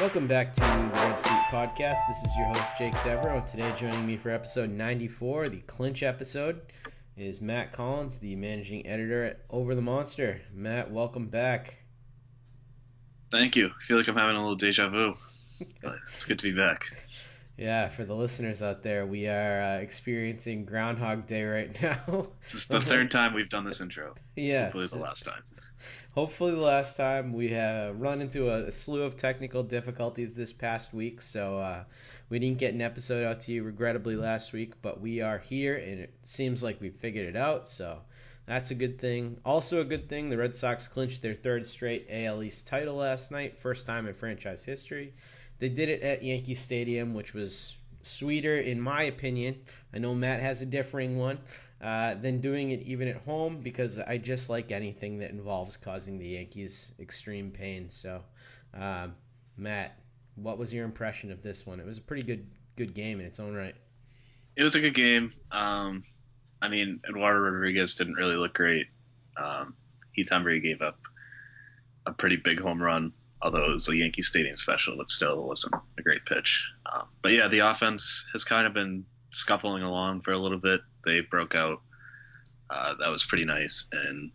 Welcome back to the Red Seat Podcast. This is your host, Jake Devereaux. Today, joining me for episode 94, the clinch episode, is Matt Collins, the managing editor at Over the Monster. Matt, welcome back. Thank you. I feel like I'm having a little deja vu. It's good to be back. Yeah, for the listeners out there, we are uh, experiencing Groundhog Day right now. This is the third time we've done this intro. yeah, Hopefully the last time. Hopefully the last time we have run into a, a slew of technical difficulties this past week so uh, we didn't get an episode out to you regrettably last week but we are here and it seems like we figured it out so that's a good thing. Also a good thing the red sox clinched their third straight al east title last night first time in franchise history. They did it at yankee stadium which was sweeter in my opinion. I know matt has a differing one uh, than doing it even at home because I just like anything that involves causing the Yankees extreme pain. So, um, Matt, what was your impression of this one? It was a pretty good good game in its own right. It was a good game. Um, I mean, Eduardo Rodriguez didn't really look great. Um, Heath Hembree gave up a pretty big home run, although it was a Yankee Stadium special, but still it wasn't a great pitch. Um, but yeah, the offense has kind of been scuffling along for a little bit. They broke out. Uh, that was pretty nice. And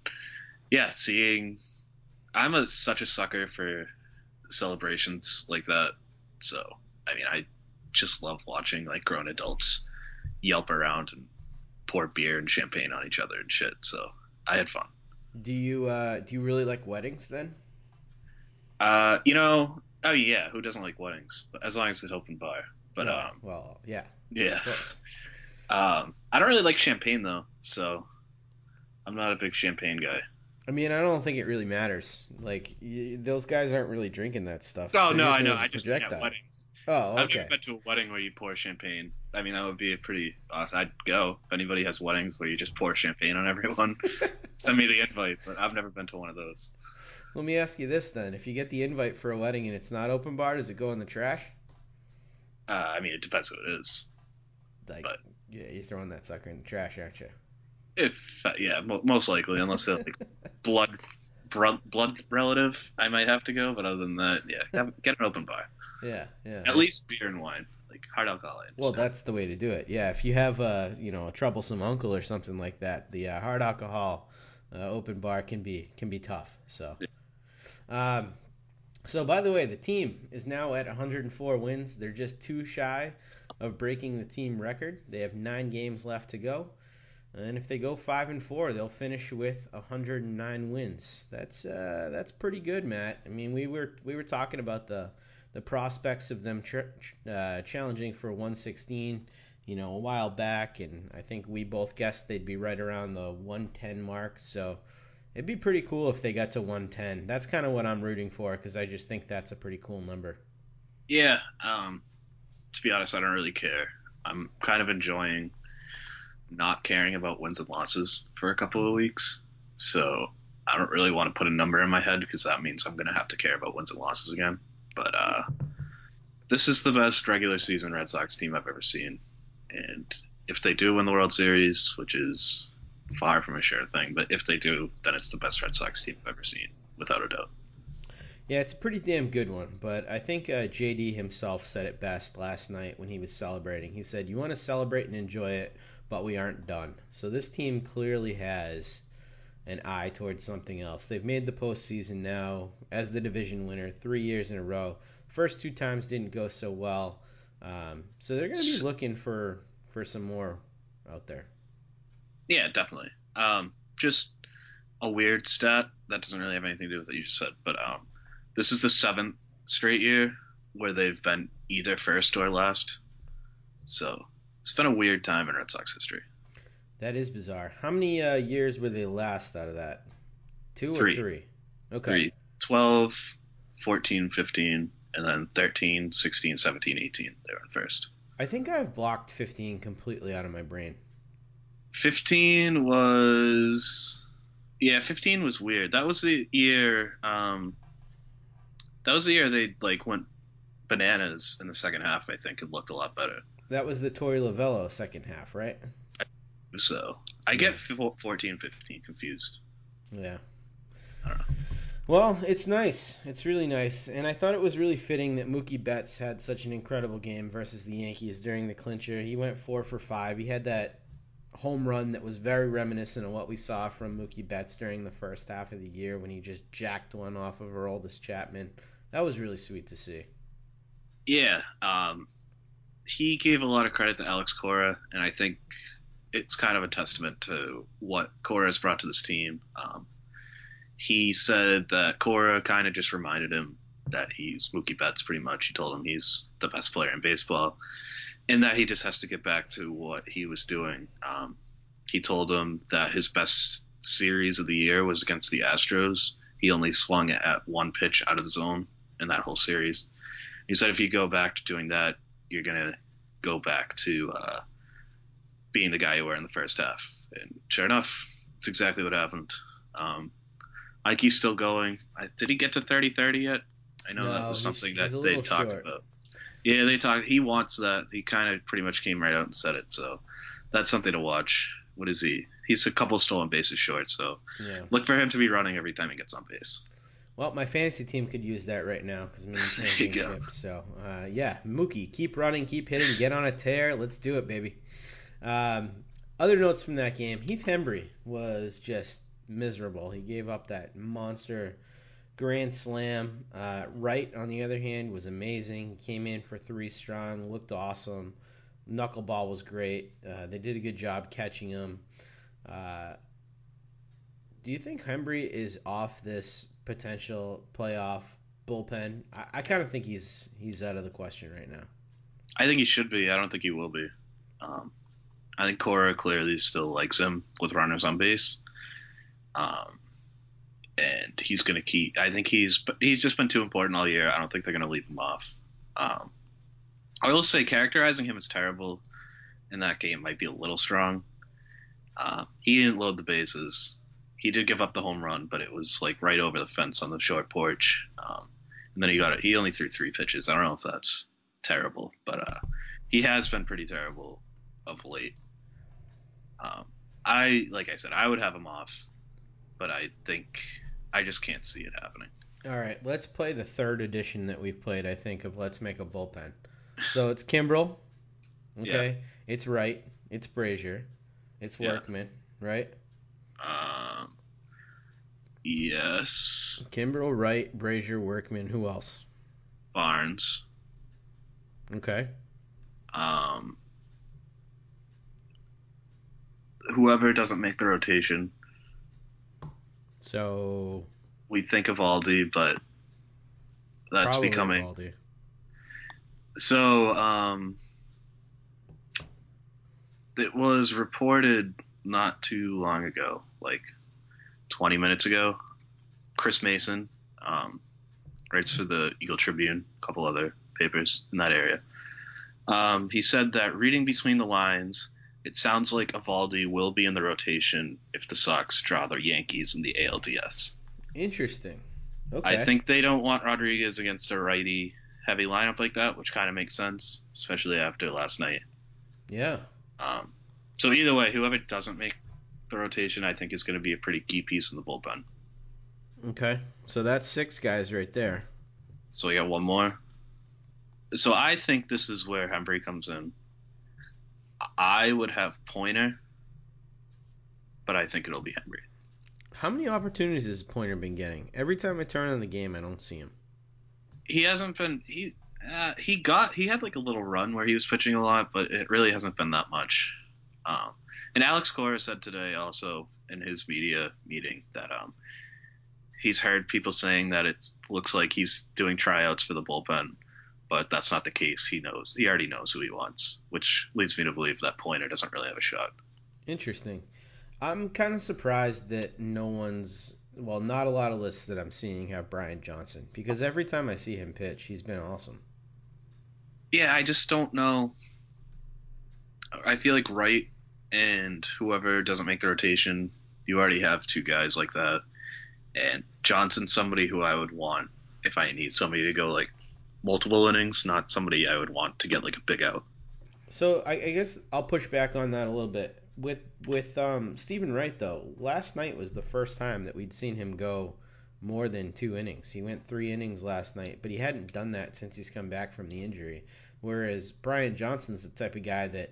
yeah, seeing, I'm a, such a sucker for celebrations like that. So I mean, I just love watching like grown adults yelp around and pour beer and champagne on each other and shit. So I had fun. Do you uh, do you really like weddings then? Uh, you know, oh yeah, who doesn't like weddings? But As long as it's open bar. But Yeah, um, well, yeah. Yeah. Um, I don't really like champagne though, so I'm not a big champagne guy. I mean, I don't think it really matters. Like y- those guys aren't really drinking that stuff. Oh They're no, I know. I just mean at weddings. Oh, okay. I've never been to a wedding where you pour champagne. I mean, that would be a pretty awesome. I'd go if anybody has weddings where you just pour champagne on everyone. Send me the invite, but I've never been to one of those. Let me ask you this then: If you get the invite for a wedding and it's not open bar, does it go in the trash? Uh, I mean, it depends who it is. Like, But- yeah, you're throwing that sucker in the trash, aren't you? If yeah, mo- most likely, unless they're like blood blood relative, I might have to go. But other than that, yeah, have, get an open bar. Yeah, yeah. At least beer and wine, like hard alcohol. Well, that's the way to do it. Yeah, if you have a you know a troublesome uncle or something like that, the uh, hard alcohol uh, open bar can be can be tough. So, um, so by the way, the team is now at 104 wins. They're just two shy of breaking the team record. They have nine games left to go, and if they go five and four, they'll finish with 109 wins. That's uh, that's pretty good, Matt. I mean, we were we were talking about the the prospects of them tr- uh, challenging for 116, you know, a while back, and I think we both guessed they'd be right around the 110 mark. So it'd be pretty cool if they got to 110. That's kind of what I'm rooting for because I just think that's a pretty cool number. Yeah. Um, to be honest, I don't really care. I'm kind of enjoying not caring about wins and losses for a couple of weeks. So I don't really want to put a number in my head because that means I'm going to have to care about wins and losses again. But uh, this is the best regular season Red Sox team I've ever seen. And if they do win the World Series, which is far from a sure thing, but if they do, then it's the best Red Sox team I've ever seen, without a doubt. Yeah, it's a pretty damn good one, but I think uh, JD himself said it best last night when he was celebrating. He said, "You want to celebrate and enjoy it, but we aren't done." So this team clearly has an eye towards something else. They've made the postseason now as the division winner three years in a row. First two times didn't go so well, um, so they're going to be looking for for some more out there. Yeah, definitely. Um, just a weird stat that doesn't really have anything to do with what you just said, but um, this is the seventh straight year where they've been either first or last. So It's been a weird time in Red Sox history. That is bizarre. How many uh, years were they last out of that? Two or Three. three? Okay. Three, 12, 14, 15, and then 13, 16, 17, 18. They were in first. I think I've blocked 15 completely out of my brain. 15 was yeah 15 was weird that was the year um that was the year they like went bananas in the second half i think and looked a lot better That was the Torey Lovullo second half, right? I so i get f- 14 15 confused Yeah. I don't know. Well, it's nice. It's really nice. And I thought it was really fitting that Mookie Betts had such an incredible game versus the Yankees during the clincher. He went four for five. He had that home run that was very reminiscent of what we saw from Mookie Betts during the first half of the year when he just jacked one off of Aroldis Chapman. That was really sweet to see. yeah um he gave a lot of credit to alex cora and i think it's kind of a testament to what cora has brought to this team um he said that cora kind of just reminded him that he's Mookie Betts pretty much. He told him he's the best player in baseball, and that he just has to get back to what he was doing. Um, he told him that his best series of the year was against the Astros. He only swung at one pitch out of the zone in that whole series. He said if you go back to doing that, you're gonna go back to uh, being the guy you were in the first half. And sure enough, it's exactly what happened. Um, Mikey's still going. I, did he get to 30-30 yet? I know that was something that they talked short. about. Yeah, they talked. He wants that. He kind of pretty much came right out and said it. So that's something to watch. What is he? He's a couple stolen bases short. So Yeah. look for him to be running every time he gets on base. Well, my fantasy team could use that right now because I'm in the There you go. championship. So, uh, yeah, Mookie, keep running, keep hitting, get on a tear. Let's do it, baby. Um, other notes from that game: Heath Hembree was just miserable. He gave up that monster grand slam. Uh, Wright, on the other hand, was amazing. Came in for three strong, looked awesome. Knuckleball was great. Uh, they did a good job catching him. Uh, do you think Hembree is off this potential playoff bullpen? I, I kind of think he's he's out of the question right now. I think he should be. I don't think he will be. Um, I think Cora clearly still likes him with runners on base. Um, and he's going to keep. I think he's he's just been too important all year. I don't think they're going to leave him off. Um, I will say characterizing him as terrible in that game might be a little strong. Uh, he didn't load the bases. He did give up the home run, but it was like right over the fence on the short porch. Um, and then he got it. He only threw three pitches. I don't know if that's terrible, but uh, he has been pretty terrible of late. Um, I like I said, I would have him off, but I think I just can't see it happening. All right, let's play the third edition that we've played. I think of let's make a bullpen. So it's Kimbrel. Okay, it's Wright. It's Brasier. It's Yeah. Workman. Right. Yes, Kimbrel, Wright, Brasier, Workman. Who else? Barnes. Okay. Um, whoever doesn't make the rotation, So we think of Aldi, but that's probably becoming Eovaldi. So, um, it was reported not too long ago, like 20 minutes ago. Chris Mason, um, writes for the Eagle Tribune, a couple other papers in that area. Um, he said that reading between the lines, it sounds like Eovaldi will be in the rotation if the Sox draw the Yankees in the ALDS. Interesting. Okay. I think they don't want Rodriguez against a righty heavy lineup like that, which kind of makes sense, especially after last night. Yeah. Um, so either way, whoever doesn't make the rotation, I think is going to be a pretty key piece in the bullpen. Okay. So that's six guys right there. So we got one more. So I think this is where Hembree comes in. I would have Poyner, but I think it'll be Hembree. How many opportunities has Poyner been getting? Every time I turn on the game, I don't see him. He hasn't been he uh, he got he had like a little run where he was pitching a lot, but it really hasn't been that much. Um, and Alex Cora said today also in his media meeting that um, he's heard people saying that it looks like he's doing tryouts for the bullpen, but that's not the case. He knows he already knows who he wants, which leads me to believe that Poyner doesn't really have a shot. Interesting. I'm kind of surprised that no one's well, not a lot of lists that I'm seeing have Brian Johnson because every time I see him pitch, he's been awesome. Yeah, I just don't know. I feel like Wright and whoever doesn't make the rotation, you already have two guys like that. And Johnson's somebody who I would want if I need somebody to go like multiple innings, not somebody I would want to get like a big out. So I, I guess I'll push back on that a little bit. With with um, Steven Wright though, last night was the first time that we'd seen him go more than two innings. He went three innings last night, but he hadn't done that since he's come back from the injury. Whereas Brian Johnson's the type of guy that,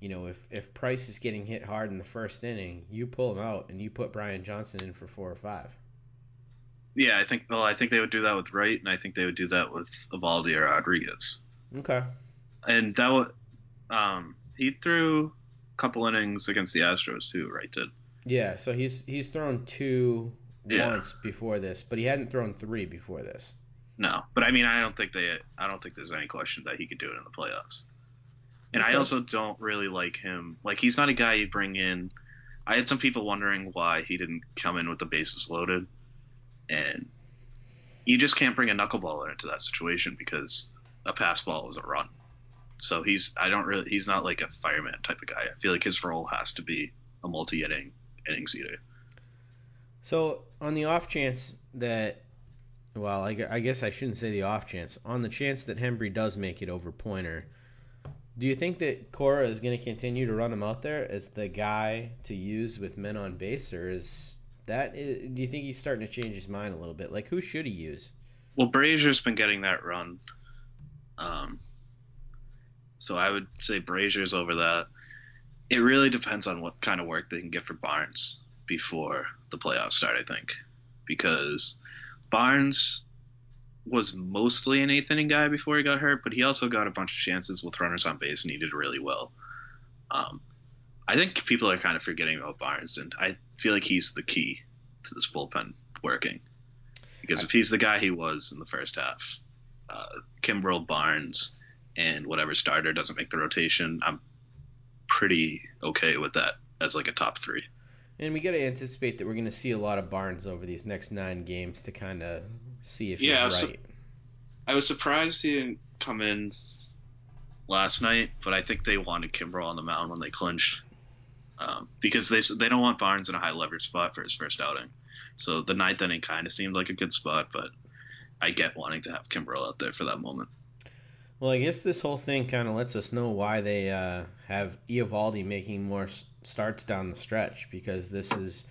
you know, if if Price is getting hit hard in the first inning, you pull him out and you put Brian Johnson in for four or five. Yeah, I think. Well, I think they would do that with Wright, and I think they would do that with Eovaldi or Rodriguez. Okay. And that would, um, he threw a couple innings against the Astros too, right? Did. Yeah, so he's he's thrown two Yeah. once before this, but he hadn't thrown three before this. No, but I mean, I don't think they. I don't think there's any question that he could do it in the playoffs. And I also don't really like him. Like he's not a guy you bring in. I had some people wondering why he didn't come in with the bases loaded, and you just can't bring a knuckleballer into that situation because a pass ball is a run. So he's. I don't really. He's not like a fireman type of guy. I feel like his role has to be a multi-inning innings eater. So on the off chance that, well, I, I guess I shouldn't say the off chance. On the chance that Hembree does make it over Poyner, do you think that Cora is going to continue to run him out there as the guy to use with men on base, or is that? Do you think he's starting to change his mind a little bit? Like who should he use? Well, Brasier's been getting that run. Um, so I would say Brasier's over that. It really depends on what kind of work they can get for Barnes before the playoffs start, I think. Because Barnes was mostly an eighth inning guy before he got hurt, but he also got a bunch of chances with runners on base and he did really well. Um, I think people are kind of forgetting about Barnes, and I feel like he's the key to this bullpen working. Because if he's the guy he was in the first half, uh, Kimbrel, Barnes, and whatever starter doesn't make the rotation, I'm pretty okay with that as like a top three. And we got to anticipate that we're going to see a lot of Barnes over these next nine games to kind of see if Yeah, he's so- right. I was surprised he didn't come in last night, but I think they wanted Kimbrel on the mound when they clinched um, because they they don't want Barnes in a high leverage spot for his first outing. So the ninth inning kind of seemed like a good spot, but I get wanting to have Kimbrel out there for that moment. Well, I guess this whole thing kind of lets us know why they uh, have Eovaldi making more starts down the stretch because this is,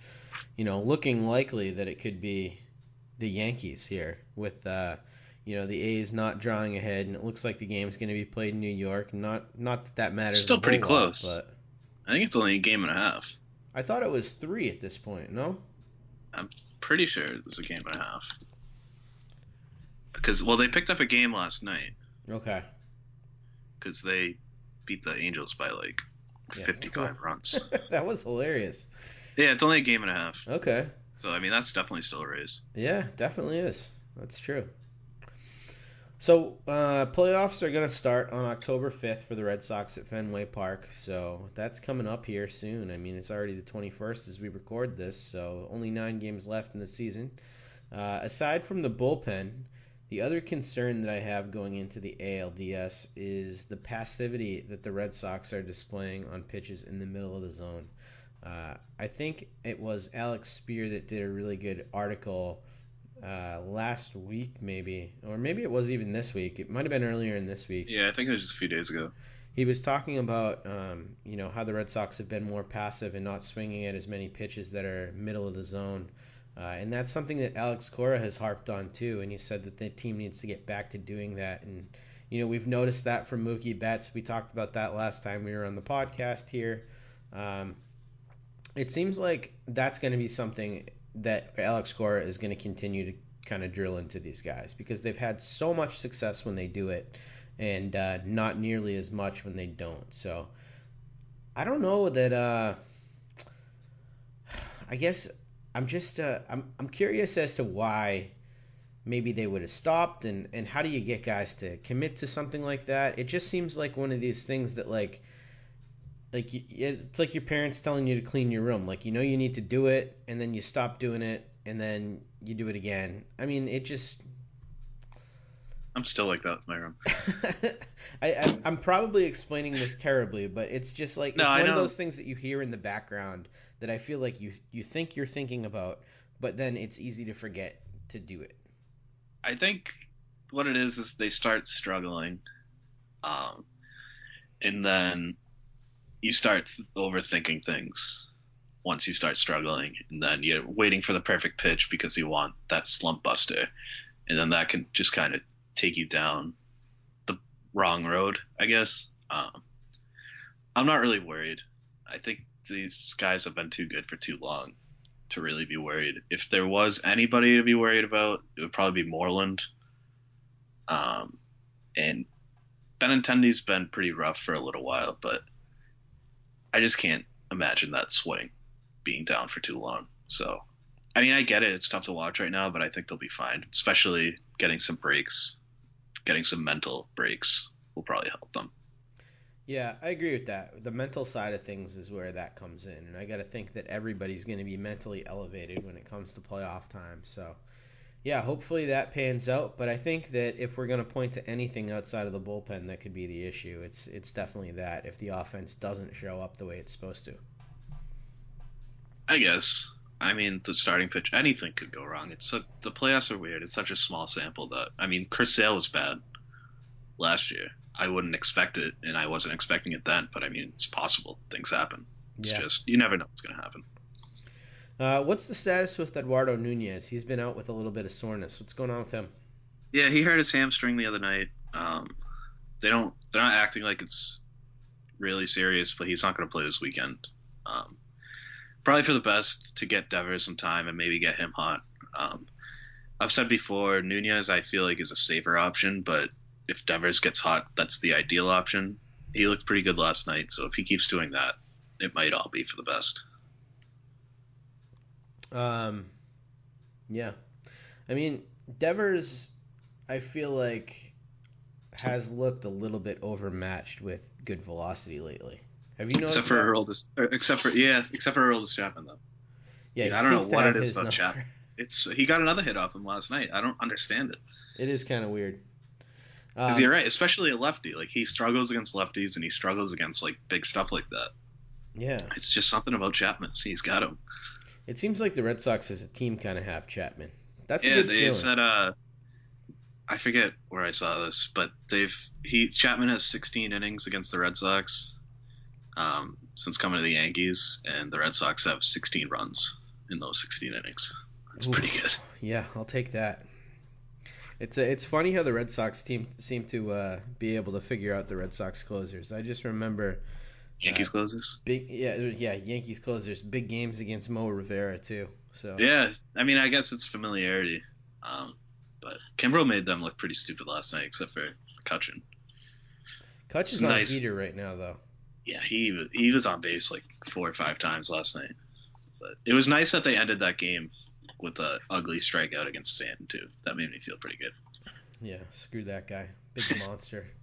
you know, looking likely that it could be the Yankees here with, uh, you know, the A's not drawing ahead, and it looks like the game's going to be played in New York. Not not that that matters. Still pretty whole lot, close. but I think it's only a game and a half. I thought it was three at this point. No. I'm pretty sure it was a game and a half. Because well, they picked up a game last night Okay. because they beat the Angels by like Yeah. 55 runs. that was hilarious. Yeah, it's only a game and a half. Okay. So I mean, that's definitely still a raise. Yeah, definitely is. That's true. So uh, playoffs are going to start on October 5th for the Red Sox at Fenway Park. So that's coming up here soon. I mean, it's already the 21st as we record this. So only nine games left in the season. Uh, aside from the bullpen, the other concern that I have going into the ALDS is the passivity that the Red Sox are displaying on pitches in the middle of the zone. Uh, I think it was Alex Speier that did a really good article uh, last week, maybe, or maybe it was even this week. It might have been earlier in this week. Yeah, I think it was just a few days ago. He was talking about, um, you know, how the Red Sox have been more passive and not swinging at as many pitches that are middle of the zone. Uh, and that's something that Alex Cora has harped on too. And he said that the team needs to get back to doing that. And you know, we've noticed that from Mookie Betts. We talked about that last time we were on the podcast here. Um, it seems like that's going to be something that Alex Cora is going to continue to kind of drill into these guys because they've had so much success when they do it and uh, not nearly as much when they don't. So I don't know that. Uh, I guess I'm just uh, I'm I'm curious as to why maybe they would have stopped and and how do you get guys to commit to something like that it just seems like one of these things that like like it's like your parents telling you to clean your room. Like you know you need to do it and then you stop doing it and then you do it again. I mean it just i'm still like that with my room. I, I'm probably explaining this terribly, but it's just like No, it's I one of those things that you hear in the background that I feel like you you think you're thinking about, but then it's easy to forget to do it. I think what it is is they start struggling, um, and then you start overthinking things once you start struggling, and then you're waiting for the perfect pitch because you want that slump buster, and then that can just kind of take you down the wrong road, I guess. Um, I'm not really worried. I think these guys have been too good for too long to really be worried. If there was anybody to be worried about, it would probably be Moreland. Um, and Benintendi's been pretty rough for a little while, but I just can't imagine that swing being down for too long. So, I mean, I get it. It's tough to watch right now, but I think they'll be fine. Especially getting some breaks, getting some mental breaks will probably help them. Yeah, I agree with that. The mental side of things is where that comes in, and I got to think that everybody's going to be mentally elevated when it comes to playoff time. So, yeah, hopefully that pans out. But I think that if we're going to point to anything outside of the bullpen that could be the issue, it's it's definitely that if the offense doesn't show up the way it's supposed to. I guess. I mean, the starting pitch, anything could go wrong. It's a, the playoffs are weird. It's such a small sample that I mean, Chris Sale was bad last year. I wouldn't expect it, and I wasn't expecting it then. But I mean, it's possible. Things happen. It's Yeah. just you never know what's gonna happen. Uh, what's the status with Eduardo Nunez? He's been out with a little bit of soreness. What's going on with him? Yeah, he hurt his hamstring the other night. Um, they don't. They're not acting like it's really serious, but he's not gonna play this weekend. Um, probably for the best to get Devers some time and maybe get him hot. Um, I've said before, Nunez I feel like is a safer option, but if Devers gets hot, that's the ideal option. He looked pretty good last night, so if he keeps doing that, it might all be for the best. Um, yeah, I mean Devers, I feel like has looked a little bit overmatched with good velocity lately. Have you noticed? Except for that? Aroldis, or except for yeah, except for Aroldis Chapman though. Yeah, he I don't know what it is about number. Chapman. It's he got another hit off him last night. I don't understand it. It is kind of weird. Because Um, you're right, especially a lefty. Like he struggles against lefties and he struggles against like big stuff like that. yeah, It's just something about Chapman. He's got him. It seems like the Red Sox as a team kind of have Chapman. That's a yeah, good they feeling. said uh, I forget where I saw this, but they've he Chapman has 16 innings against the Red Sox um, since coming to the Yankees, and the Red Sox have 16 runs in those 16 innings. That's pretty good. Yeah, I'll take that. It's a, it's funny how the Red Sox team seem to uh, be able to figure out the Red Sox closers. I just remember Yankees closes. big yeah yeah Yankees closers big games against Mo Rivera too. So Yeah, I mean, I guess it's familiarity. Um, but Kimbrel made them look pretty stupid last night, except for Cutchin. Cutch is on nice. heater right now though. Yeah, he he was on base like four or five times last night. But it was nice that they ended that game with a ugly strikeout against Stanton too. That made me feel pretty good. Yeah, screw that guy. Big monster.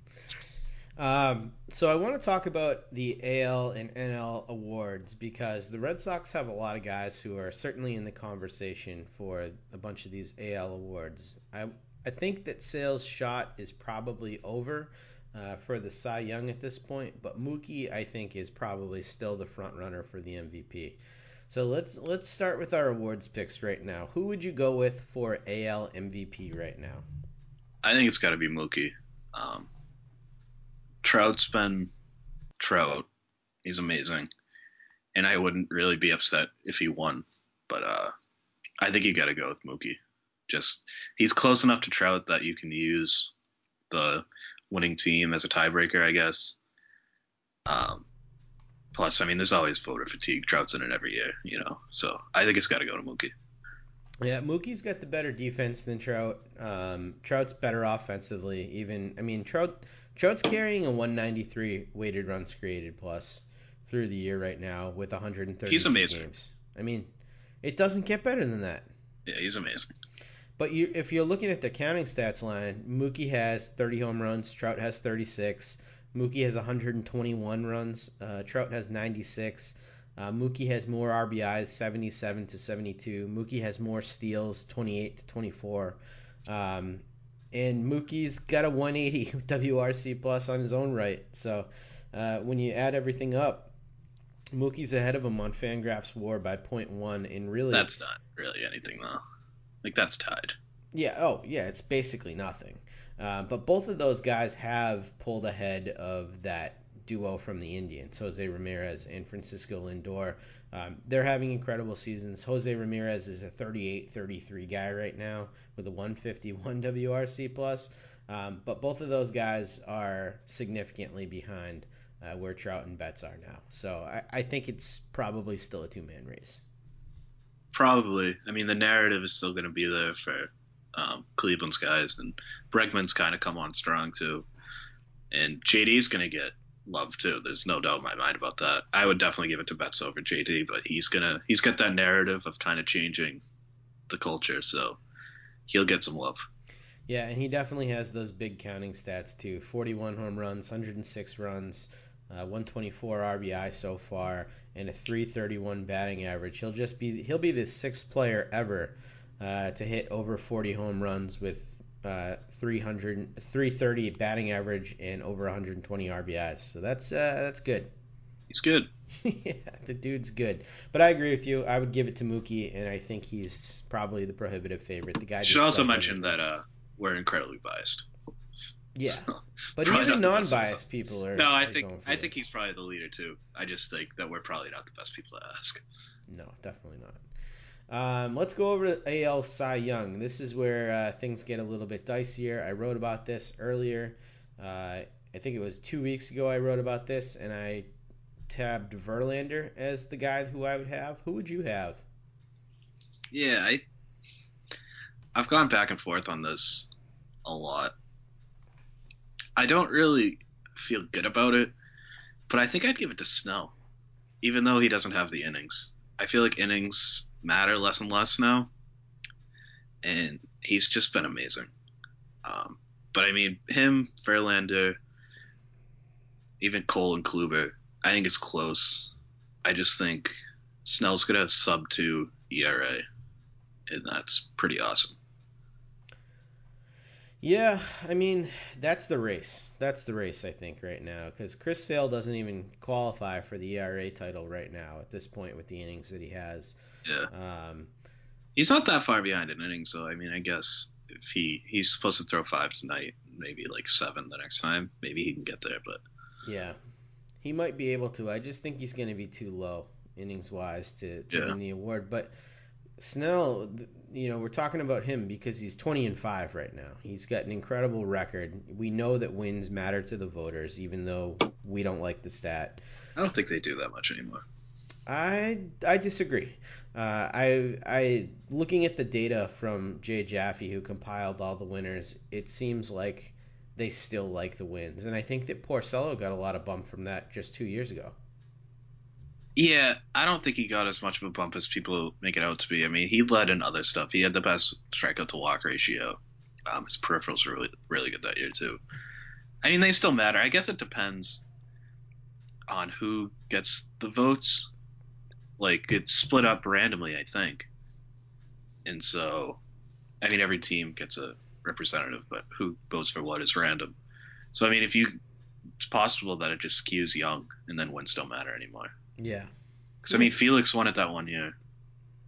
Um, so I want to talk about the AL and NL awards because the Red Sox have a lot of guys who are certainly in the conversation for a bunch of these AL awards. I I think that Sale's shot is probably over uh, for the Cy Young at this point, but Mookie I think is probably still the front runner for the MVP. So let's let's start with our awards picks right now. Who would you go with for AL MVP right now? I think it's got to be Mookie. Um, Trout's been Trout. He's amazing, and I wouldn't really be upset if he won. But uh, I think you got to go with Mookie. Just he's close enough to Trout that you can use the winning team as a tiebreaker, I guess. Um, plus, I mean, there's always voter fatigue. Trout's in it every year, you know. So I think it's got to go to Mookie. Yeah, Mookie's got the better defense than Trout. Um, Trout's better offensively. Even I mean Trout Trout's carrying a 193 weighted runs created plus through the year right now with 130 He's amazing. games. I mean, it doesn't get better than that. Yeah, he's amazing. but you, if you're looking at the counting stats line, Mookie has 30 home runs, Trout has 36, Mookie has 121 runs, uh, Trout has 96. Uh, Mookie has more RBIs, 77 to 72. Mookie has more steals, 28 to 24. Um, and Mookie's got a 180 WRC plus on his own right. So uh, when you add everything up, Mookie's ahead of him on Fangraphs WAR by 0.1, and really that's not really anything though. Like that's tied. Yeah. Oh, yeah. It's basically nothing. Uh, but both of those guys have pulled ahead of that duo from the Indians, Jose Ramirez and Francisco Lindor. Um, they're having incredible seasons. Jose Ramirez is a 38-33 guy right now with a 151 WRC plus. Um, but both of those guys are significantly behind uh, where Trout and Betts are now. So I, I think it's probably still a two-man race. Probably. I mean, the narrative is still going to be there for um, Cleveland's guys, and Bregman's kind of come on strong too. And JD's going to get love too. There's no doubt in my mind about that. I would definitely give it to Betts over JD, but he's gonna he's got that narrative of kind of changing the culture, so he'll get some love. Yeah, and he definitely has those big counting stats too. 41 home runs, 106 runs, uh, 124 RBI so far, and a 331 batting average. He'll just be he'll be the sixth player ever uh, to hit over 40 home runs with uh, 300 330 batting average and over 120 RBIs. So that's uh, that's good. He's good. yeah, the dude's good. But I agree with you. I would give it to Mookie, and I think he's probably the prohibitive favorite. The guy. Should also mention that uh, we're incredibly biased. Yeah, but even non-biased people are. No, I think I think he's probably the leader too. I just think that we're probably not the best people to ask. No, definitely not. Um, let's go over to AL Cy Young. This is where uh, things get a little bit dicier. I wrote about this earlier. Uh, I think it was two weeks ago I wrote about this, and I tabbed Verlander as the guy who I would have. Who would you have? Yeah, I I've gone back and forth on this a lot. I don't really feel good about it, but I think I'd give it to Snell, even though he doesn't have the innings. I feel like innings matter less and less now, and he's just been amazing. Um, but I mean, him, Verlander, even Cole and Kluber, I think it's close. I just think Snell's gonna sub to ERA, and that's pretty awesome. Yeah, I mean that's the race. That's the race I think right now because Chris Sale doesn't even qualify for the ERA title right now at this point with the innings that he has. Yeah. Um, he's not that far behind in innings, so I mean I guess if he he's supposed to throw five tonight, maybe like seven the next time, maybe he can get there. But yeah, he might be able to. I just think he's going to be too low innings wise to, to yeah. win the award, but. Snell, you know, we're talking about him because he's 20 and 5 right now. He's got an incredible record. We know that wins matter to the voters, even though we don't like the stat. I don't think they do that much anymore. I I disagree. Uh, I I looking at the data from Jay Jaffe, who compiled all the winners, it seems like they still like the wins, and I think that Porcello got a lot of bump from that just two years ago. Yeah, I don't think he got as much of a bump as people make it out to be. I mean, he led in other stuff. He had the best strikeout to walk ratio. Um, his peripherals were really really good that year too. I mean, they still matter. I guess it depends on who gets the votes. Like it's split up randomly, I think. And so, I mean, every team gets a representative, but who votes for what is random. So I mean, if you, it's possible that it just skews young, and then wins don't matter anymore. Yeah. Because I mean, Felix won it that one year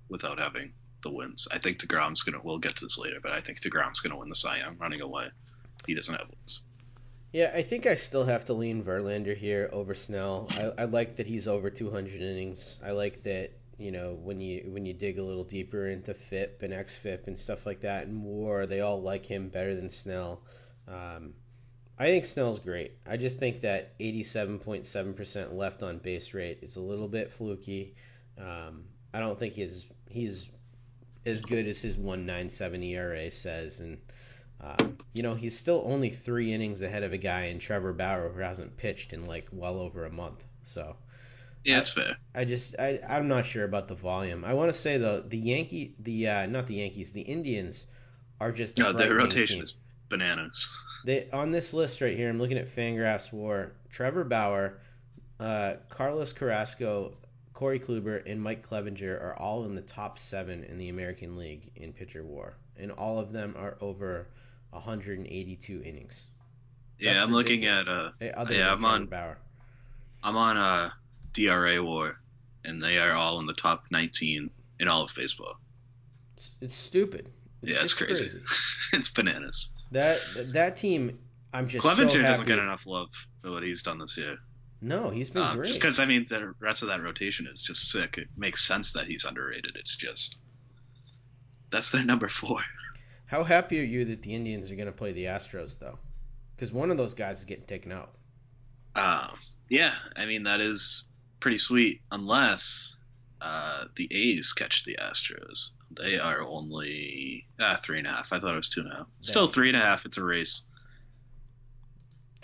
without having the wins. I think Degrom's gonna. We'll get to this later, but I think Degrom's gonna win the Cy Young running away. He doesn't have wins. Yeah, I think I still have to lean Verlander here over Snell. I, I like that he's over 200 innings. I like that you know when you when you dig a little deeper into FIP and xFIP and stuff like that and WAR, they all like him better than Snell. Um, I think Snell's great. I just think that 87.7% left on base rate is a little bit fluky. Um, I don't think he's he's as good as his 1.97 ERA says, and uh, you know he's still only three innings ahead of a guy in Trevor Bauer who hasn't pitched in like well over a month. So yeah, that's fair. I just I I'm not sure about the volume. I want to say though the Yankee the uh, not the Yankees the Indians are just No, their frightening rotation team. is bananas. They on this list right here. I'm looking at Fangraphs War. Trevor Bauer, uh, Carlos Carrasco, Corey Kluber, and Mike Clevinger are all in the top seven in the American League in pitcher WAR, and all of them are over 182 innings. Yeah, I'm looking at ridiculous. uh, Other yeah, I'm Trevor on- Bauer. I'm on uh DRA War, and they are all in the top 19 in all of baseball. It's, it's stupid. yeah, it's crazy. it's bananas. That that team, I'm just Clevinger so doesn't get enough love for what he's done this year. No, he's been Um, great. just because I mean the rest of that rotation is just sick. It makes sense that he's underrated. It's just that's their number four. How happy are you that the Indians are going to play the Astros though? Because one of those guys is getting taken out. Um, yeah, I mean that is pretty sweet, unless uh, the A's catch the Astros. They are only ah, three and a half. I thought it was two and a half. Still three and a half. It's a race.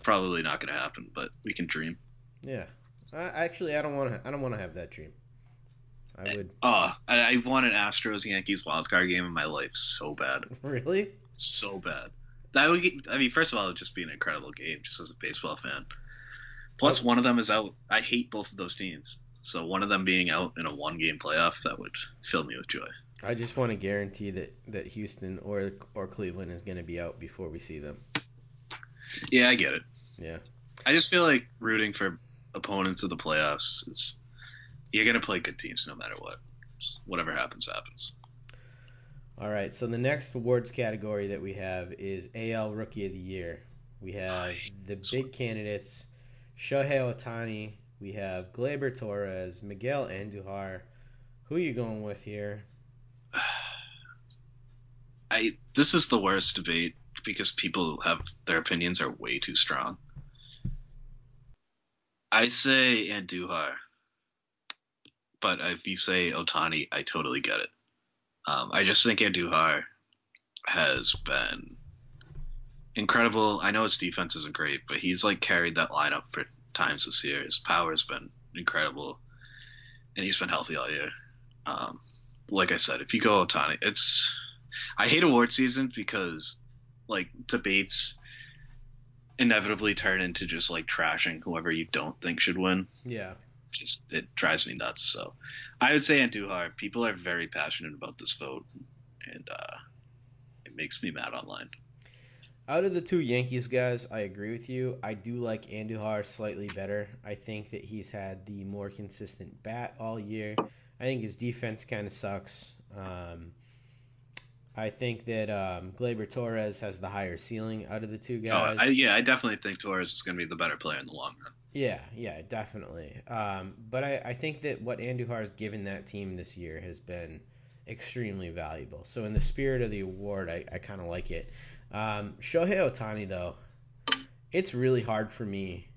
Probably not going to happen, but we can dream. Yeah. I, actually, I don't want to. I don't want to have that dream. I would Oh, I, I want an Astros Yankees wild card game in my life so bad, really. so bad. That would. Get, I mean, first of all, it would just be an incredible game, just as a baseball fan. Plus, Oh. one of them is out. I hate both of those teams, so one of them being out in a one-game playoff that would fill me with joy. I just want to guarantee that that Houston or or Cleveland is going to be out before we see them. Yeah, I get it. Yeah. I just feel like rooting for opponents of the playoffs. It's you're gonna play good teams no matter what. Whatever happens, happens. All right. So the next awards category that we have is AL Rookie of the Year. We have the big candidates: Shohei Ohtani. We have Gleyber Torres, Miguel Andujar. Who are you going with here? I this is the worst debate because people have their opinions are way too strong. I say Andujar, but if you say Ohtani, I totally get it. Um, I just think Andujar has been incredible. I know his defense isn't great, but he's like carried that lineup for times this year. His power's been incredible, and he's been healthy all year. Um, like I said, if you go Ohtani, it's I hate award season because like debates inevitably turn into just like trashing whoever you don't think should win. Yeah. Just it drives me nuts. So I would say Andujar. People are very passionate about this vote, and uh, it makes me mad online. Out of the two Yankees guys, I agree with you. I do like Andujar slightly better. I think that he's had the more consistent bat all year. I think his defense kind of sucks. Um, I think that um, Gleyber Torres has the higher ceiling out of the two guys. Oh, I, yeah, I definitely think Torres is going to be the better player in the long run. Yeah, yeah, definitely. Um, but I, I think that what Andujar has given that team this year has been extremely valuable. So in the spirit of the award, I, I kind of like it. Um, Shohei Ohtani, though, it's really hard for me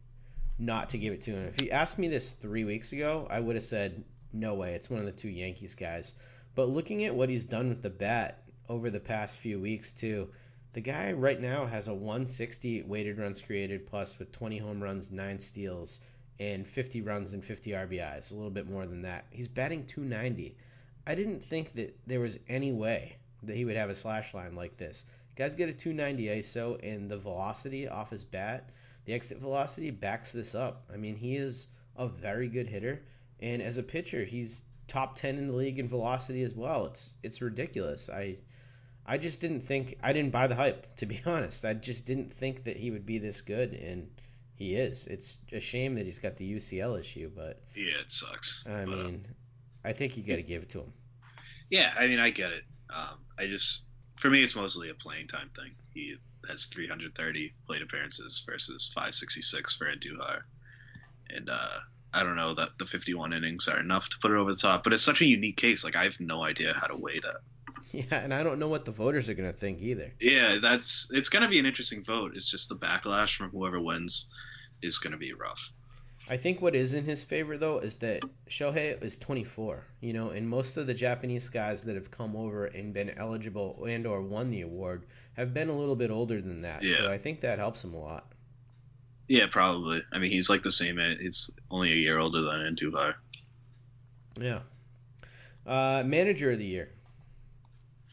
not to give it to him. If you asked me this three weeks ago, I would have said, no way, it's one of the two Yankees guys. But looking at what he's done with the bat over the past few weeks, too, the guy right now has a 160 weighted runs created plus with 20 home runs, 9 steals, and 50 runs and 50 RBIs, a little bit more than that. He's batting 290. I didn't think that there was any way that he would have a slash line like this. Guys get a 290 ISO, and the velocity off his bat, the exit velocity backs this up. I mean, he is a very good hitter, and as a pitcher, he's top 10 in the league in velocity as well. It's it's ridiculous. I I just didn't think I didn't buy the hype to be honest. I just didn't think that he would be this good, and he is. It's a shame that he's got the UCL issue, but Yeah, it sucks. I But, uh, mean, I think you got to give it to him. Yeah, I mean, I get it. Um, I just, for me, it's mostly a playing time thing. He has 330 plate appearances versus 566 for Andujar, and uh, I don't know that the 51 innings are enough to put it over the top. But it's such a unique case. Like I have no idea how to weigh that. Yeah, and I don't know what the voters are gonna think either. Yeah, that's it's gonna be an interesting vote. It's just the backlash from whoever wins is gonna be rough. I think what is in his favor though is that Shohei is 24, you know, and most of the Japanese guys that have come over and been eligible and or won the award have been a little bit older than that. Yeah. So I think that helps him a lot. Yeah, probably. I mean, he's like the same. age. He's only a year older than Andujar. Yeah. Uh, manager of the year.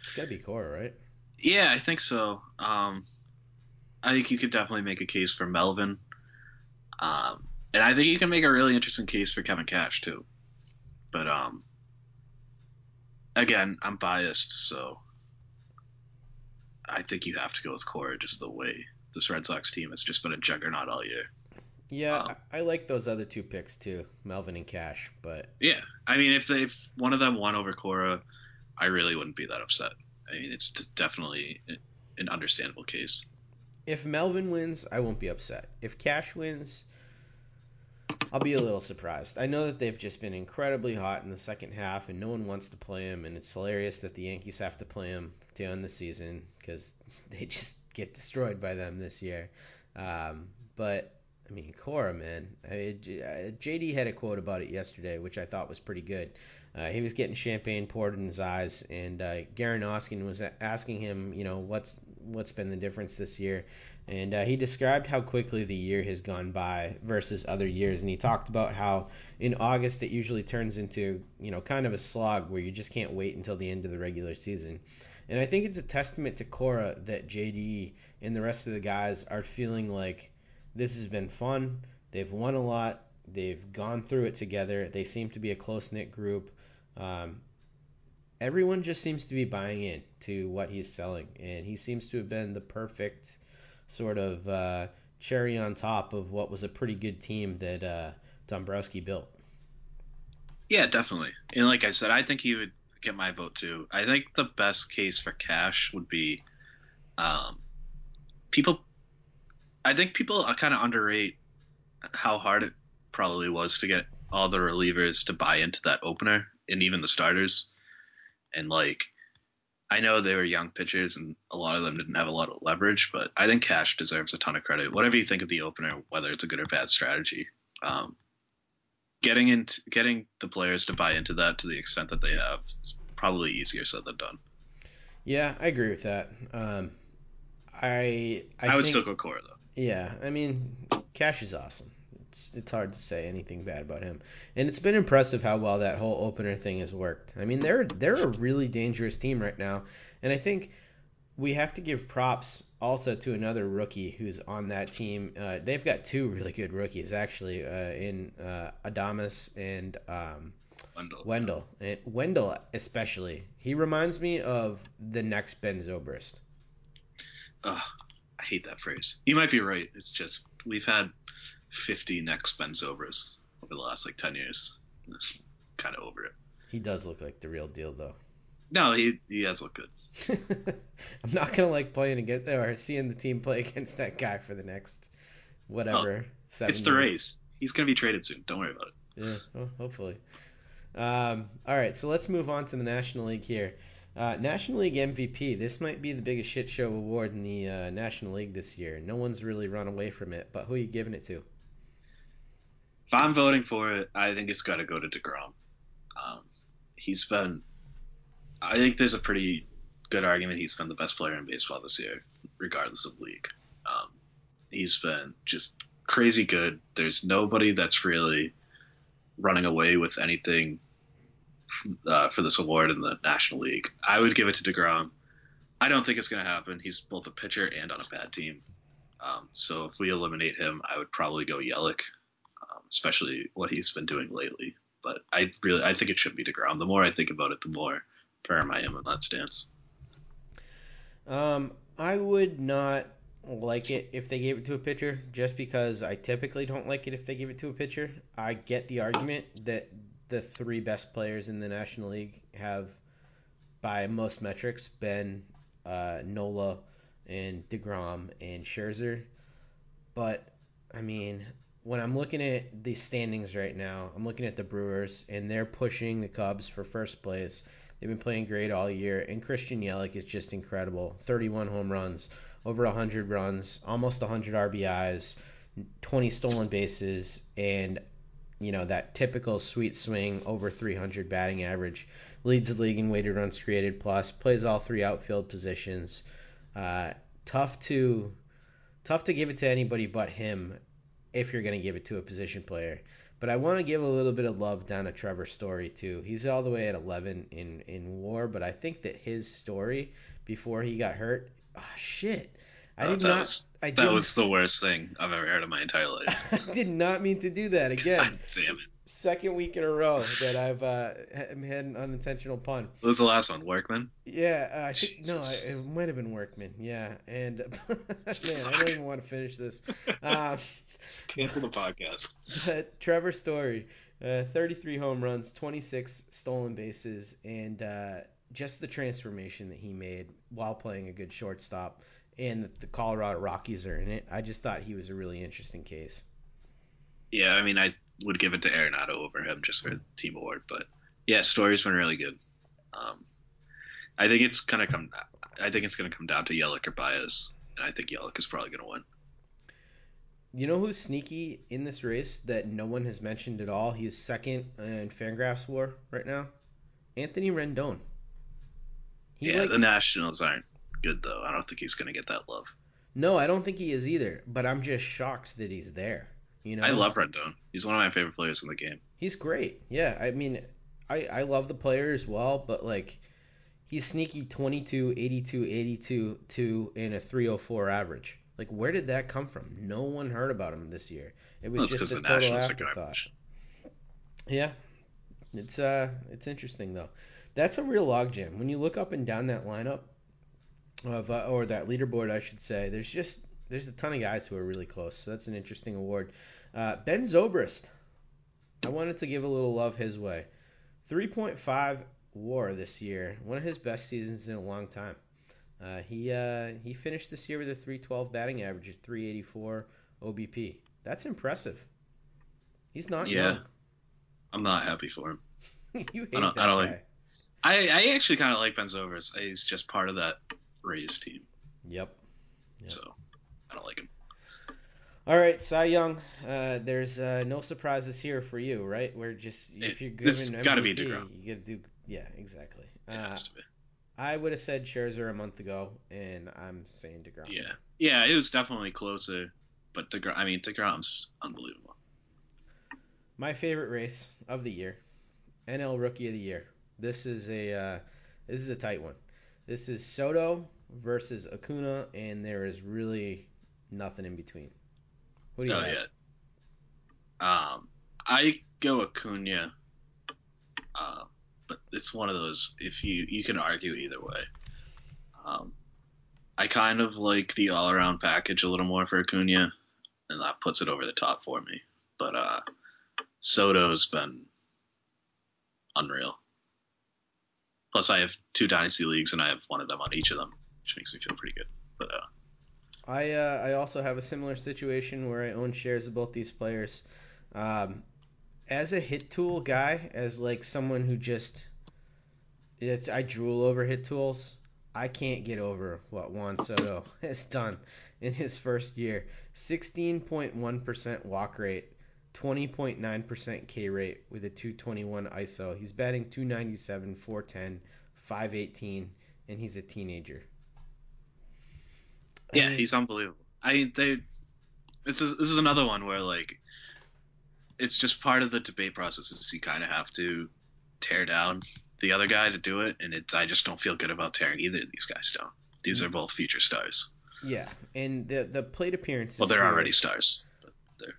It's got to be Cora, right? Yeah, I think so. Um, I think you could definitely make a case for Melvin. Um, and I think you can make a really interesting case for Kevin Cash too. But um, again, I'm biased, so I think you have to go with Cora just the way this Red Sox team has just been a juggernaut all year. Yeah, um, I, like those other two picks too, Melvin and Cash. But yeah, I mean, if they if one of them won over Cora, I really wouldn't be that upset. I mean, it's definitely an understandable case. If Melvin wins, I won't be upset. If Cash wins, I'll be a little surprised. I know that they've just been incredibly hot in the second half, and no one wants to play him, and it's hilarious that the Yankees have to play him to end the season because they just get destroyed by them this year. Um, but I mean, Cora, man. I mean, JD had a quote about it yesterday, which I thought was pretty good. Uh, he was getting champagne poured in his eyes, and uh, Garen Oskin was asking him, you know, what's what's been the difference this year, and uh, he described how quickly the year has gone by versus other years, and he talked about how in August it usually turns into, you know, kind of a slog where you just can't wait until the end of the regular season. And I think it's a testament to Cora that JD and the rest of the guys are feeling like this has been fun. They've won a lot. They've gone through it together. They seem to be a close knit group. Um, everyone just seems to be buying in to what he's selling, and he seems to have been the perfect sort of uh, cherry on top of what was a pretty good team that uh, Dombrowski built. Yeah, definitely. And like I said, I think he would get my vote too. I think the best case for Cash would be um, people I think people kind of underrate how hard it probably was to get all the relievers to buy into that opener and even the starters. And like, I know they were young pitchers and a lot of them didn't have a lot of leverage, but I think Cash deserves a ton of credit. Whatever you think of the opener, whether it's a good or bad strategy, um, getting into getting the players to buy into that to the extent that they have is probably easier said than done. Yeah, I agree with that. Um, I I, I would think, still go Cora though. Yeah, I mean, Cash is awesome. It's it's hard to say anything bad about him, and it's been impressive how well that whole opener thing has worked. I mean, they're they're a really dangerous team right now, and I think we have to give props also to another rookie who's on that team. Uh, they've got two really good rookies actually uh, in uh, Adames and um, Wendle. Wendle. And Wendle especially. He reminds me of the next Ben Zobrist. Ugh, I hate that phrase. You might be right. It's just we've had 50 next Ben Zobrist over the last like 10 years. kind of over it. He does look like the real deal though. No, he he does look good. I'm not gonna like playing against or seeing the team play against that guy for the next whatever. Oh, it's the years. Rays. He's gonna be traded soon. Don't worry about it. Yeah, well, hopefully. Um, all right, so let's move on to the National League here. Uh, National League MVP. This might be the biggest shit show award in the uh, National League this year. No one's really run away from it, but who are you giving it to? If I'm voting for it, I think it's got to go to Degrom. Um, he's been. I think there's a pretty good argument he's been the best player in baseball this year, regardless of league. Um, he's been just crazy good. There's nobody that's really running away with anything uh, for this award in the National League. I would give it to Degrom. I don't think it's going to happen. He's both a pitcher and on a bad team. Um, so if we eliminate him, I would probably go Yelich, especially what he's been doing lately. But I really, I think it should be Degrom. The more I think about it, the more firm I am on that stance. Um, I would not like it if they gave it to a pitcher, just because I typically don't like it if they give it to a pitcher. I get the argument that the three best players in the National League have, by most metrics, been uh, Nola and Degrom and Scherzer. But I mean, when I'm looking at the standings right now, I'm looking at the Brewers and they're pushing the Cubs for first place. They've been playing great all year, and Christian Yelich is just incredible. 31 home runs, over 100 runs, almost 100 RBIs, 20 stolen bases, and you know, that typical sweet swing over 300 batting average. Leads the league in weighted runs created plus. Plays all three outfield positions. Uh, tough to tough to give it to anybody but him if you're going to give it to a position player. But I want to give a little bit of love down to Trevor Story too. He's all the way at 11 in in WAR, but I think that his story before he got hurt, oh shit. I Oh, did not. was- I That was the worst thing I've ever heard in my entire life. I did not mean to do that again. Damn it. Second week in a row that I've uh, ha- had an unintentional pun. What was the last one? Workman? Yeah, uh, I think no, Jesus. It might have been Workman. Yeah, and man, I don't even want to finish this. Um, Cancel the podcast. but Trevor Story, uh, 33 home runs, 26 stolen bases, and uh, just the transformation that he made while playing a good shortstop, and that the Colorado Rockies are in it. I just thought he was a really interesting case. Yeah, I mean, I would give it to Arenado over him just for the team award, but yeah, Story's been really good. Um, I think it's gonna come. I think it's gonna come down to Yelich or Baez, and I think Yelich is probably gonna win. You know who's sneaky in this race that no one has mentioned at all? He is second in Fangraphs WAR right now. Anthony Rendon. He yeah, like the Nationals aren't good though. I don't think he's gonna get that love. no, I don't think he is either. But I'm just shocked that he's there. You know, I love Rendon. He's one of my favorite players in the game. He's great. Yeah, I mean, I I love the player as well, but like, he's sneaky 22, 82, 82, 2, and a 304 average. Like, where did that come from? No one heard about him this year. It was Well, just a total Nationals afterthought. Yeah, it's uh, it's interesting though. That's a real logjam. When you look up and down that lineup of uh, or that leaderboard, I should say, there's just there's a ton of guys who are really close. So that's an interesting award. Uh, ben Zobrist, I wanted to give a little love his way. 3.5 WAR this year, one of his best seasons in a long time. Uh, he uh, he finished this year with a 312 batting average at 384 OBP. That's impressive. He's not Yeah. young. I'm not happy for him. you hate I don't- that I don't guy. like- I, I actually kind of like Ben Zobrist. He's just part of that Rays team, Yep. Yeah. so I don't like him. All right, Cy Young. Uh, there's uh, no surprises here for you, right? We're just if you're it's MVP, gotta be DeGrom. you gotta do. Yeah, exactly. It Uh, has to be. I would have said Scherzer a month ago, and I'm saying Degrom. Yeah, yeah, it was definitely closer, but Degrom, I mean, Degrom's unbelievable. My favorite race of the year, NL Rookie of the Year. This is a uh, this is a tight one. This is Soto versus Acuna, and there is really nothing in between. What do you Oh have? yeah. Um, I go Acuna, uh, but it's one of those. If you you can argue either way. Um, I kind of like the all-around package a little more for Acuna, and that puts it over the top for me. But uh, Soto's been unreal. Plus, I have two dynasty leagues, and I have one of them on each of them, which makes me feel pretty good. But uh, I uh, I also have a similar situation where I own shares of both these players. Um, as a hit tool guy, as like someone who just it's I drool over hit tools. I can't get over what Juan Soto has done in his first year. 16.1% walk rate, 20.9% K rate with a 221 ISO. He's batting 297, 410, 518, and he's a teenager. I Yeah, mean- he's unbelievable. I they this is this is another one where like it's just part of the debate process is you kind of have to tear down the other guy to do it, and it's I just don't feel good about tearing either of these guys down. These are both future stars. Yeah, and the the plate appearances. Well, they're here- already stars. But they're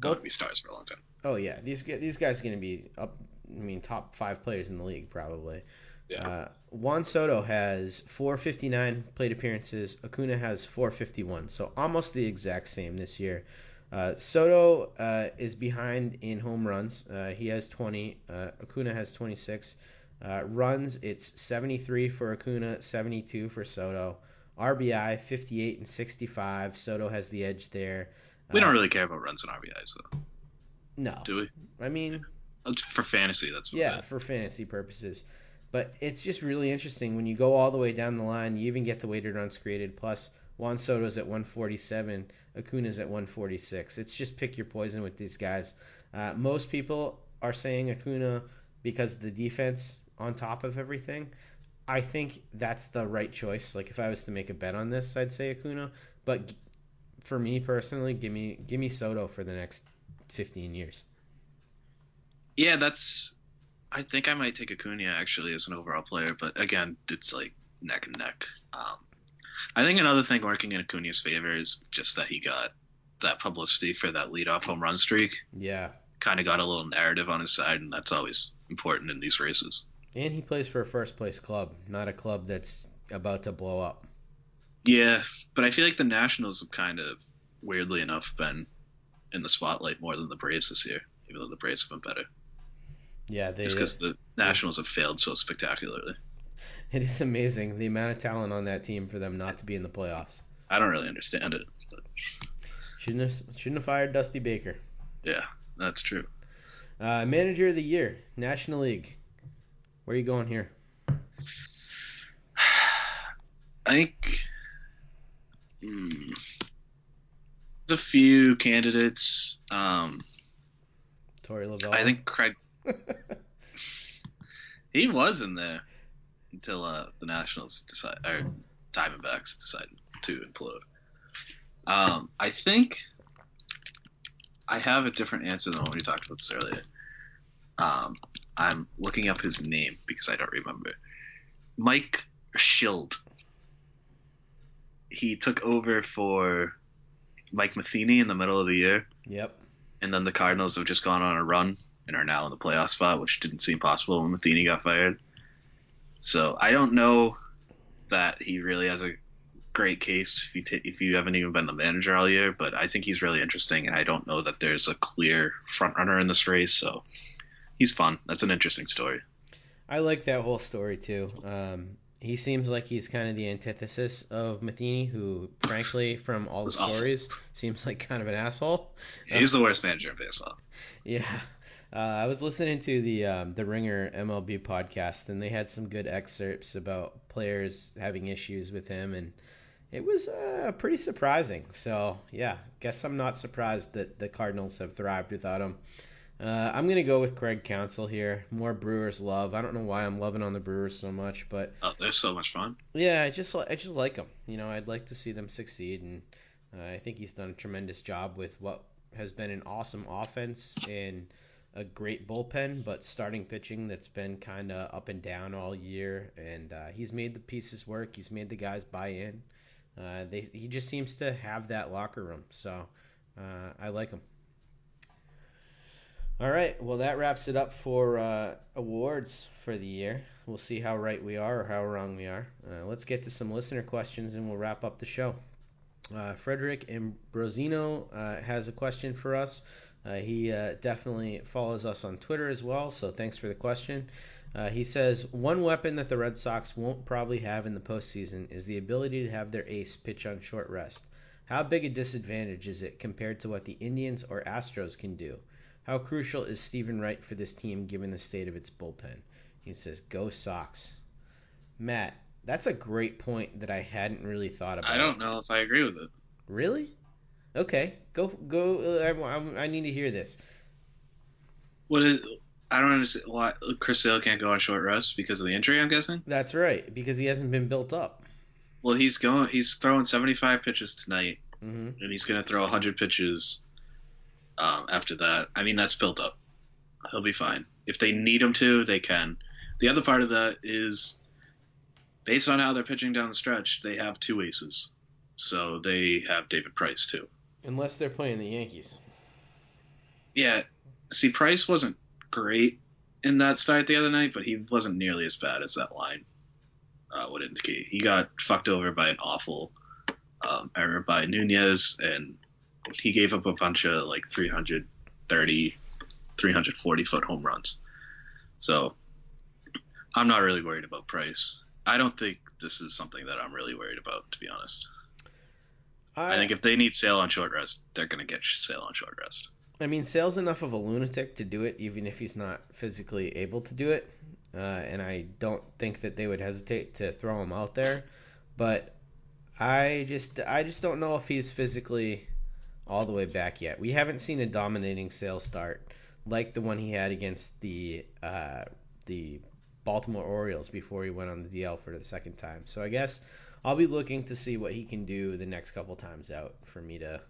going both. to be stars for a long time. Oh yeah, these these guys are going to be up. I mean, top five players in the league probably. Yeah. Uh, Juan Soto has 459 plate appearances. Acuna has 451, so almost the exact same this year. Uh, Soto uh, is behind in home runs. Uh, he has 20. Uh, Acuna has 26. Uh, runs, it's 73 for Acuna, 72 for Soto. RBI, 58 and 65. Soto has the edge there. We Uh, don't really care about runs and RBIs though, No, do we? I mean, That's For fantasy, that's what yeah, for fantasy purposes. But it's just really interesting when you go all the way down the line. You even get to weighted runs created. Plus, Juan Soto's at 147, Acuna's at 146. It's just pick your poison with these guys. Uh, most people are saying Acuna because the defense on top of everything. I think that's the right choice. Like if I was to make a bet on this, I'd say Acuna. But for me personally, give me give me Soto for the next 15 years. Yeah, that's. I think I might take Acuna actually as an overall player, but again, it's like neck and neck. Um, I think another thing working in Acuna's favor is just that he got that publicity for that leadoff home run streak. Yeah. Kind of got a little narrative on his side, and that's always important in these races. And he plays for a first place club, not a club that's about to blow up. Yeah, but I feel like the Nationals have kind of, weirdly enough, been in the spotlight more than the Braves this year, even though the Braves have been better. Yeah, they. Just because uh, the Nationals have failed so spectacularly. It is amazing the amount of talent on that team for them not to be in the playoffs. I don't really understand it. But Shouldn't have shouldn't have fired Dusty Baker. yeah, that's true. Uh, manager of the year, National League. Where are you going here? I think hmm, there's a few candidates. Um, Torey Lovullo. I think Craig he was in there until uh, the Nationals decide or Diamondbacks decide to implode. Um, I think I have a different answer than when we talked about this earlier. Um, I'm looking up his name because I don't remember. Mike Shildt. He took over for Mike Matheny in the middle of the year, Yep. and then the Cardinals have just gone on a run and are now in the playoff spot, which didn't seem possible when Matheny got fired. So I don't know that he really has a great case if you ta- if you haven't even been the manager all year, but I think he's really interesting, and I don't know that there's a clear front runner in this race. So he's fun. That's an interesting story. I like that whole story too. Um, he seems like he's kind of the antithesis of Matheny, who, frankly, from all the stories, seems like kind of an asshole. He's the worst manager in baseball. Yeah. Uh, I was listening to the um, the Ringer MLB podcast, and they had some good excerpts about players having issues with him, and it was uh, pretty surprising. So yeah, guess I'm not surprised that the Cardinals have thrived without him. Uh, I'm gonna go with Craig Counsell here. More Brewers love. I don't know why I'm loving on the Brewers so much, but Oh, they're so much fun. yeah, I just I just like them. You know, I'd like to see them succeed, and uh, I think he's done a tremendous job with what has been an awesome offense and a great bullpen, but starting pitching that's been kind of up and down all year. And uh, he's made the pieces work. He's made the guys buy in. Uh, they he just seems to have that locker room, so uh, I like him. All right, well that wraps it up for uh, awards for the year. We'll see how right we are or how wrong we are. Uh, let's get to some listener questions and we'll wrap up the show. Uh, Frederick Ambrosino has a question for us. Uh, he uh, definitely follows us on Twitter as well, so thanks for the question. Uh, he says one weapon that the Red Sox won't probably have in the postseason is the ability to have their ace pitch on short rest. How big a disadvantage is it compared to what the Indians or Astros can do? How crucial is Steven Wright for this team given the state of its bullpen? He says, "Go Sox." Matt, that's a great point that I hadn't really thought about. I don't know if I agree with it. Really? Okay, go go. uh, I, I, need to hear this. What is? I don't understand why Chris Sale can't go on short rest because of the injury. I'm guessing. That's right, because he hasn't been built up. Well, he's going. He's throwing 75 pitches tonight, hmm and he's going to throw 100 pitches um, after that. I mean, that's built up. He'll be fine. If they need him to, they can. The other part of that is, based on how they're pitching down the stretch, they have two aces. So they have David Price too. Unless they're playing the Yankees. Yeah, see, Price wasn't great in that start the other night, but he wasn't nearly as bad as that line uh, would indicate. He got fucked over by an awful um, error by Nunez, and he gave up a bunch of like 330, 340 foot home runs. So I'm not really worried about Price. I don't think this is something that I'm really worried about, to be honest. I think if they need Sale on short rest, they're going to get Sale on short rest. I mean, Sale's enough of a lunatic to do it, even if he's not physically able to do it. Uh, and I don't think that they would hesitate to throw him out there. But I just, I just don't know if he's physically all the way back yet. We haven't seen a dominating Sale start like the one he had against the, uh, the Baltimore Orioles before he went on the DL for the second time. So I guess I'll be looking to see what he can do the next couple times out for me to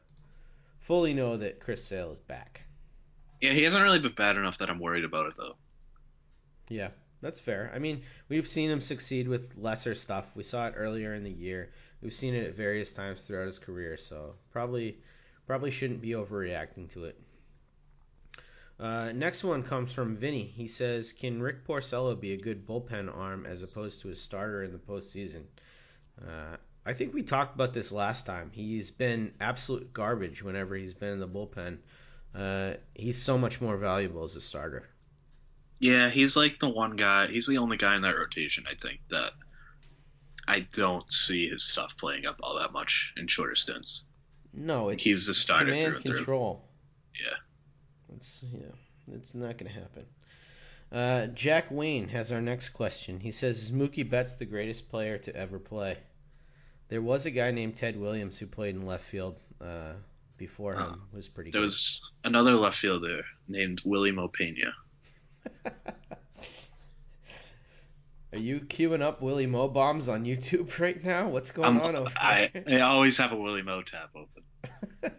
fully know that Chris Sale is back. Yeah, he hasn't really been bad enough that I'm worried about it though. Yeah, that's fair. I mean, we've seen him succeed with lesser stuff. We saw it earlier in the year. We've seen it at various times throughout his career, so probably probably shouldn't be overreacting to it. Uh, next one comes from Vinny. He says, "Can Rick Porcello be a good bullpen arm as opposed to a starter in the postseason?" Uh, I think we talked about this last time. He's been absolute garbage whenever he's been in the bullpen. Uh, he's so much more valuable as a starter. Yeah, he's like the one guy. He's the only guy in that rotation, I think, that I don't see his stuff playing up all that much in shorter stints. No, it's He's the starter command through and through. control. Yeah. It's yeah, it's not gonna happen. Uh, Jack Wayne has our next question. He says, "Is Mookie Betts the greatest player to ever play?" There was a guy named Ted Williams who played in left field uh, before Oh. him. Was pretty There good. was another left fielder named Wily Mo Peña. Are you queuing up Wily Mo bombs on YouTube right now? What's going on over I, there? I always have a Wily Mo tab open.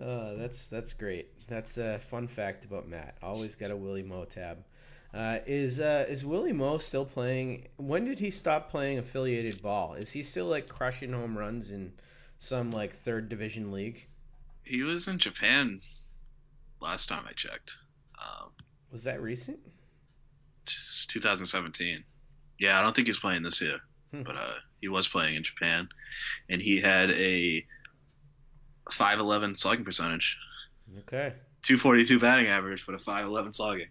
oh, that's that's great. That's a fun fact about Matt. Always got a Wily Mo tab. Uh, is uh, is Wily Mo still playing? When did he stop playing affiliated ball? Is he still like crushing home runs in some like third division league? He was in Japan last time I checked. Um, Was that recent? 2017. Yeah, I don't think he's playing this year, Hmm. but uh, he was playing in Japan, and he had a 511 slugging percentage, Okay. 242 batting average, but a 511 slugging.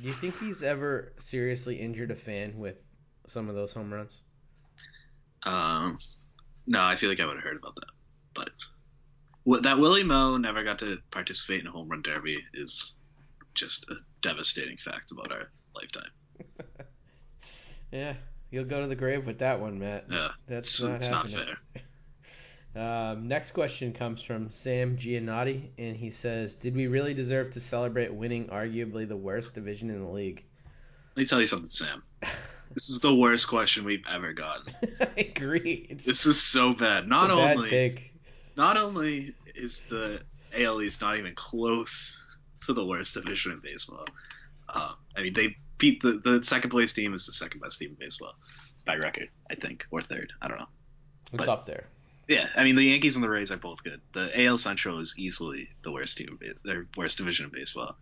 Do you think he's ever seriously injured a fan with some of those home runs? Um, no, I feel like I would have heard about that, but what, that Wily Mo never got to participate in a home run derby is just a devastating fact about our lifetime. Yeah, you'll go to the grave with that one, Matt. Yeah, That's it's, not it's not fair. Um, next question comes from Sam Giannotti, and he says, "Did we really deserve to celebrate winning arguably the worst division in the league?" Let me tell you something, Sam. This is the worst question we've ever gotten. I agree. It's, This is so bad. Not bad only take. not only is the AL East not even close to the worst division in baseball. Uh, I mean, they beat the the second place team is the second best team in baseball by record, I think, or third. I don't know. It's but- up there. Yeah, I mean the Yankees and the Rays are both good. The AL Central is easily the worst team, their worst division in baseball,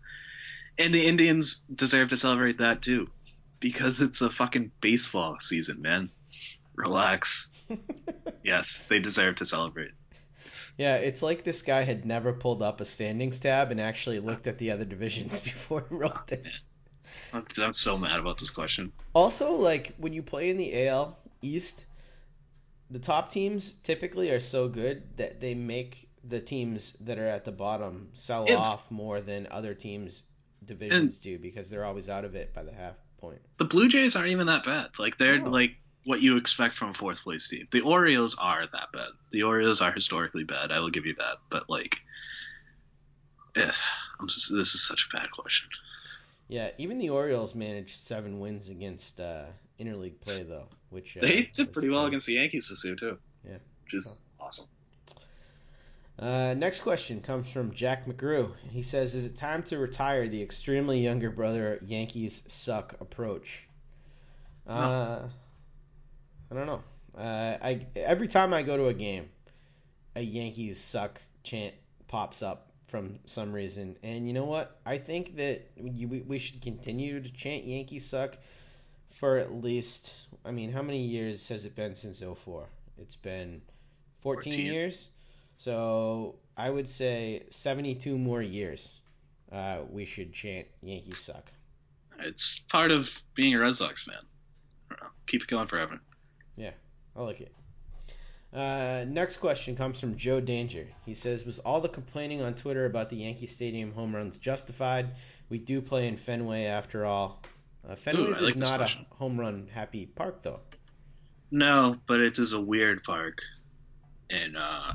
and the Indians deserve to celebrate that too, because it's a fucking baseball season, man. Relax. Yes, they deserve to celebrate. Yeah, it's like this guy had never pulled up a standings tab and actually looked at the other divisions before he wrote this. I'm so mad about this question. Also, like when you play in the AL East, the top teams typically are so good that they make the teams that are at the bottom sell And- off more than other teams' divisions do because they're always out of it by the half point. The Blue Jays aren't even that bad. Like they're No. like what you expect from a fourth place team. The Orioles are that bad. The Orioles are historically bad. I will give you that. But like, eh, I'm just, this is such a bad question. Yeah, even the Orioles managed seven wins against uh, interleague play though, which uh, They did pretty well against the Yankees this year too. Yeah. which is awesome. Uh, next question comes from Jack McGrew. He says, "Is it time to retire the extremely younger brother Yankees suck approach?" Uh, I don't know. Uh, I every time I go to a game, a Yankees suck chant pops up from some reason, and you know what? I think that we, we should continue to chant Yankees suck for at least. I mean, how many years has it been since 04? It's been 14, 14. years. So I would say 72 more years. Uh, we should chant Yankees suck. It's part of being a Red Sox fan. I don't know. Keep it going forever. Yeah, I like it. Uh, next question comes from Joe Danger. He says, "Was all the complaining on Twitter about the Yankee Stadium home runs justified? We do play in Fenway after all. Uh, Fenway's like is not question. a home run happy park though. No, but it is a weird park, and uh,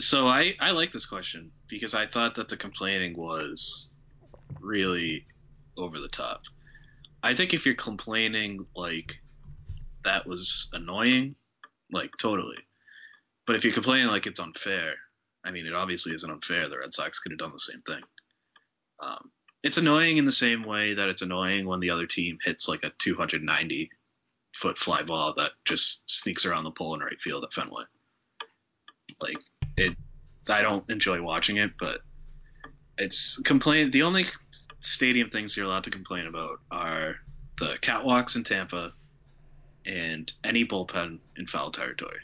so I I like this question because I thought that the complaining was really over the top. I think if you're complaining like that was annoying, like totally. But if you're complaining like it's unfair, I mean it obviously isn't unfair. The Red Sox could have done the same thing. Um, it's annoying in the same way that it's annoying when the other team hits like a 290 foot fly ball that just sneaks around the pole in right field at Fenway. Like it, I don't enjoy watching it, but it's complain. The only stadium things you're allowed to complain about are the catwalks in Tampa and any bullpen in foul territory.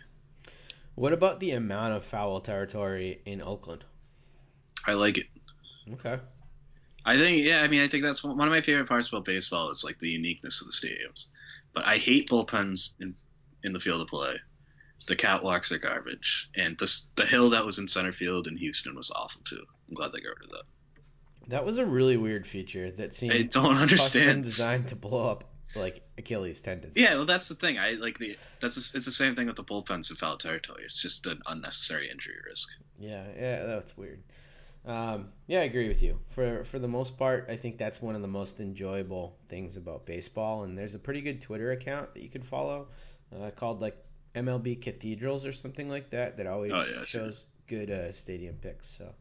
What about the amount of foul territory in Oakland? I like it. Okay. I think yeah, I mean I think that's one of my favorite parts about baseball is like the uniqueness of the stadiums. But I hate bullpens in in the field of play. The catwalks are garbage, and the the hill that was in center field in Houston was awful too. I'm glad they got rid of that. That was a really weird feature that seemed I don't understand. designed to blow up like Achilles tendons. Yeah, well, that's the thing. I like the that's a, it's the same thing with the bullpens in foul territory. It's just an unnecessary injury risk. Yeah, yeah, that's weird. Um, yeah, I agree with you. For for the most part, I think that's one of the most enjoyable things about baseball. And there's a pretty good Twitter account that you can follow uh, called like MLB Cathedrals or something like that that always Oh, yeah, shows good uh, stadium picks. So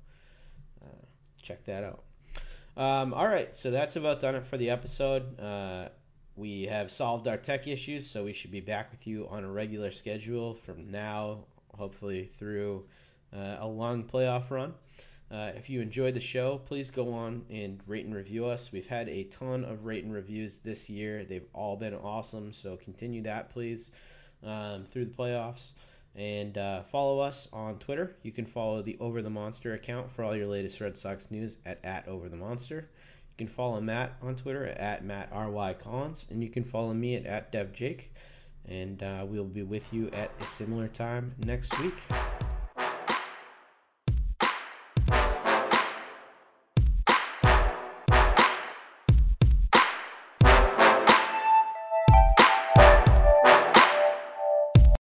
uh, check that out. Um, all right, so that's about done it for the episode. Uh, we have solved our tech issues, so we should be back with you on a regular schedule from now, hopefully through uh, a long playoff run. Uh, if you enjoyed the show, please go on and rate and review us. We've had a ton of rate and reviews this year. They've all been awesome, so continue that, please, um, through the playoffs. And uh, follow us on Twitter. You can follow the Over the Monster account for all your latest Red Sox news at, at Over the Monster. You can follow Matt on Twitter at Matt R.Y. Collins, and you can follow me at, at DevJake. And uh, we'll be with you at a similar time next week.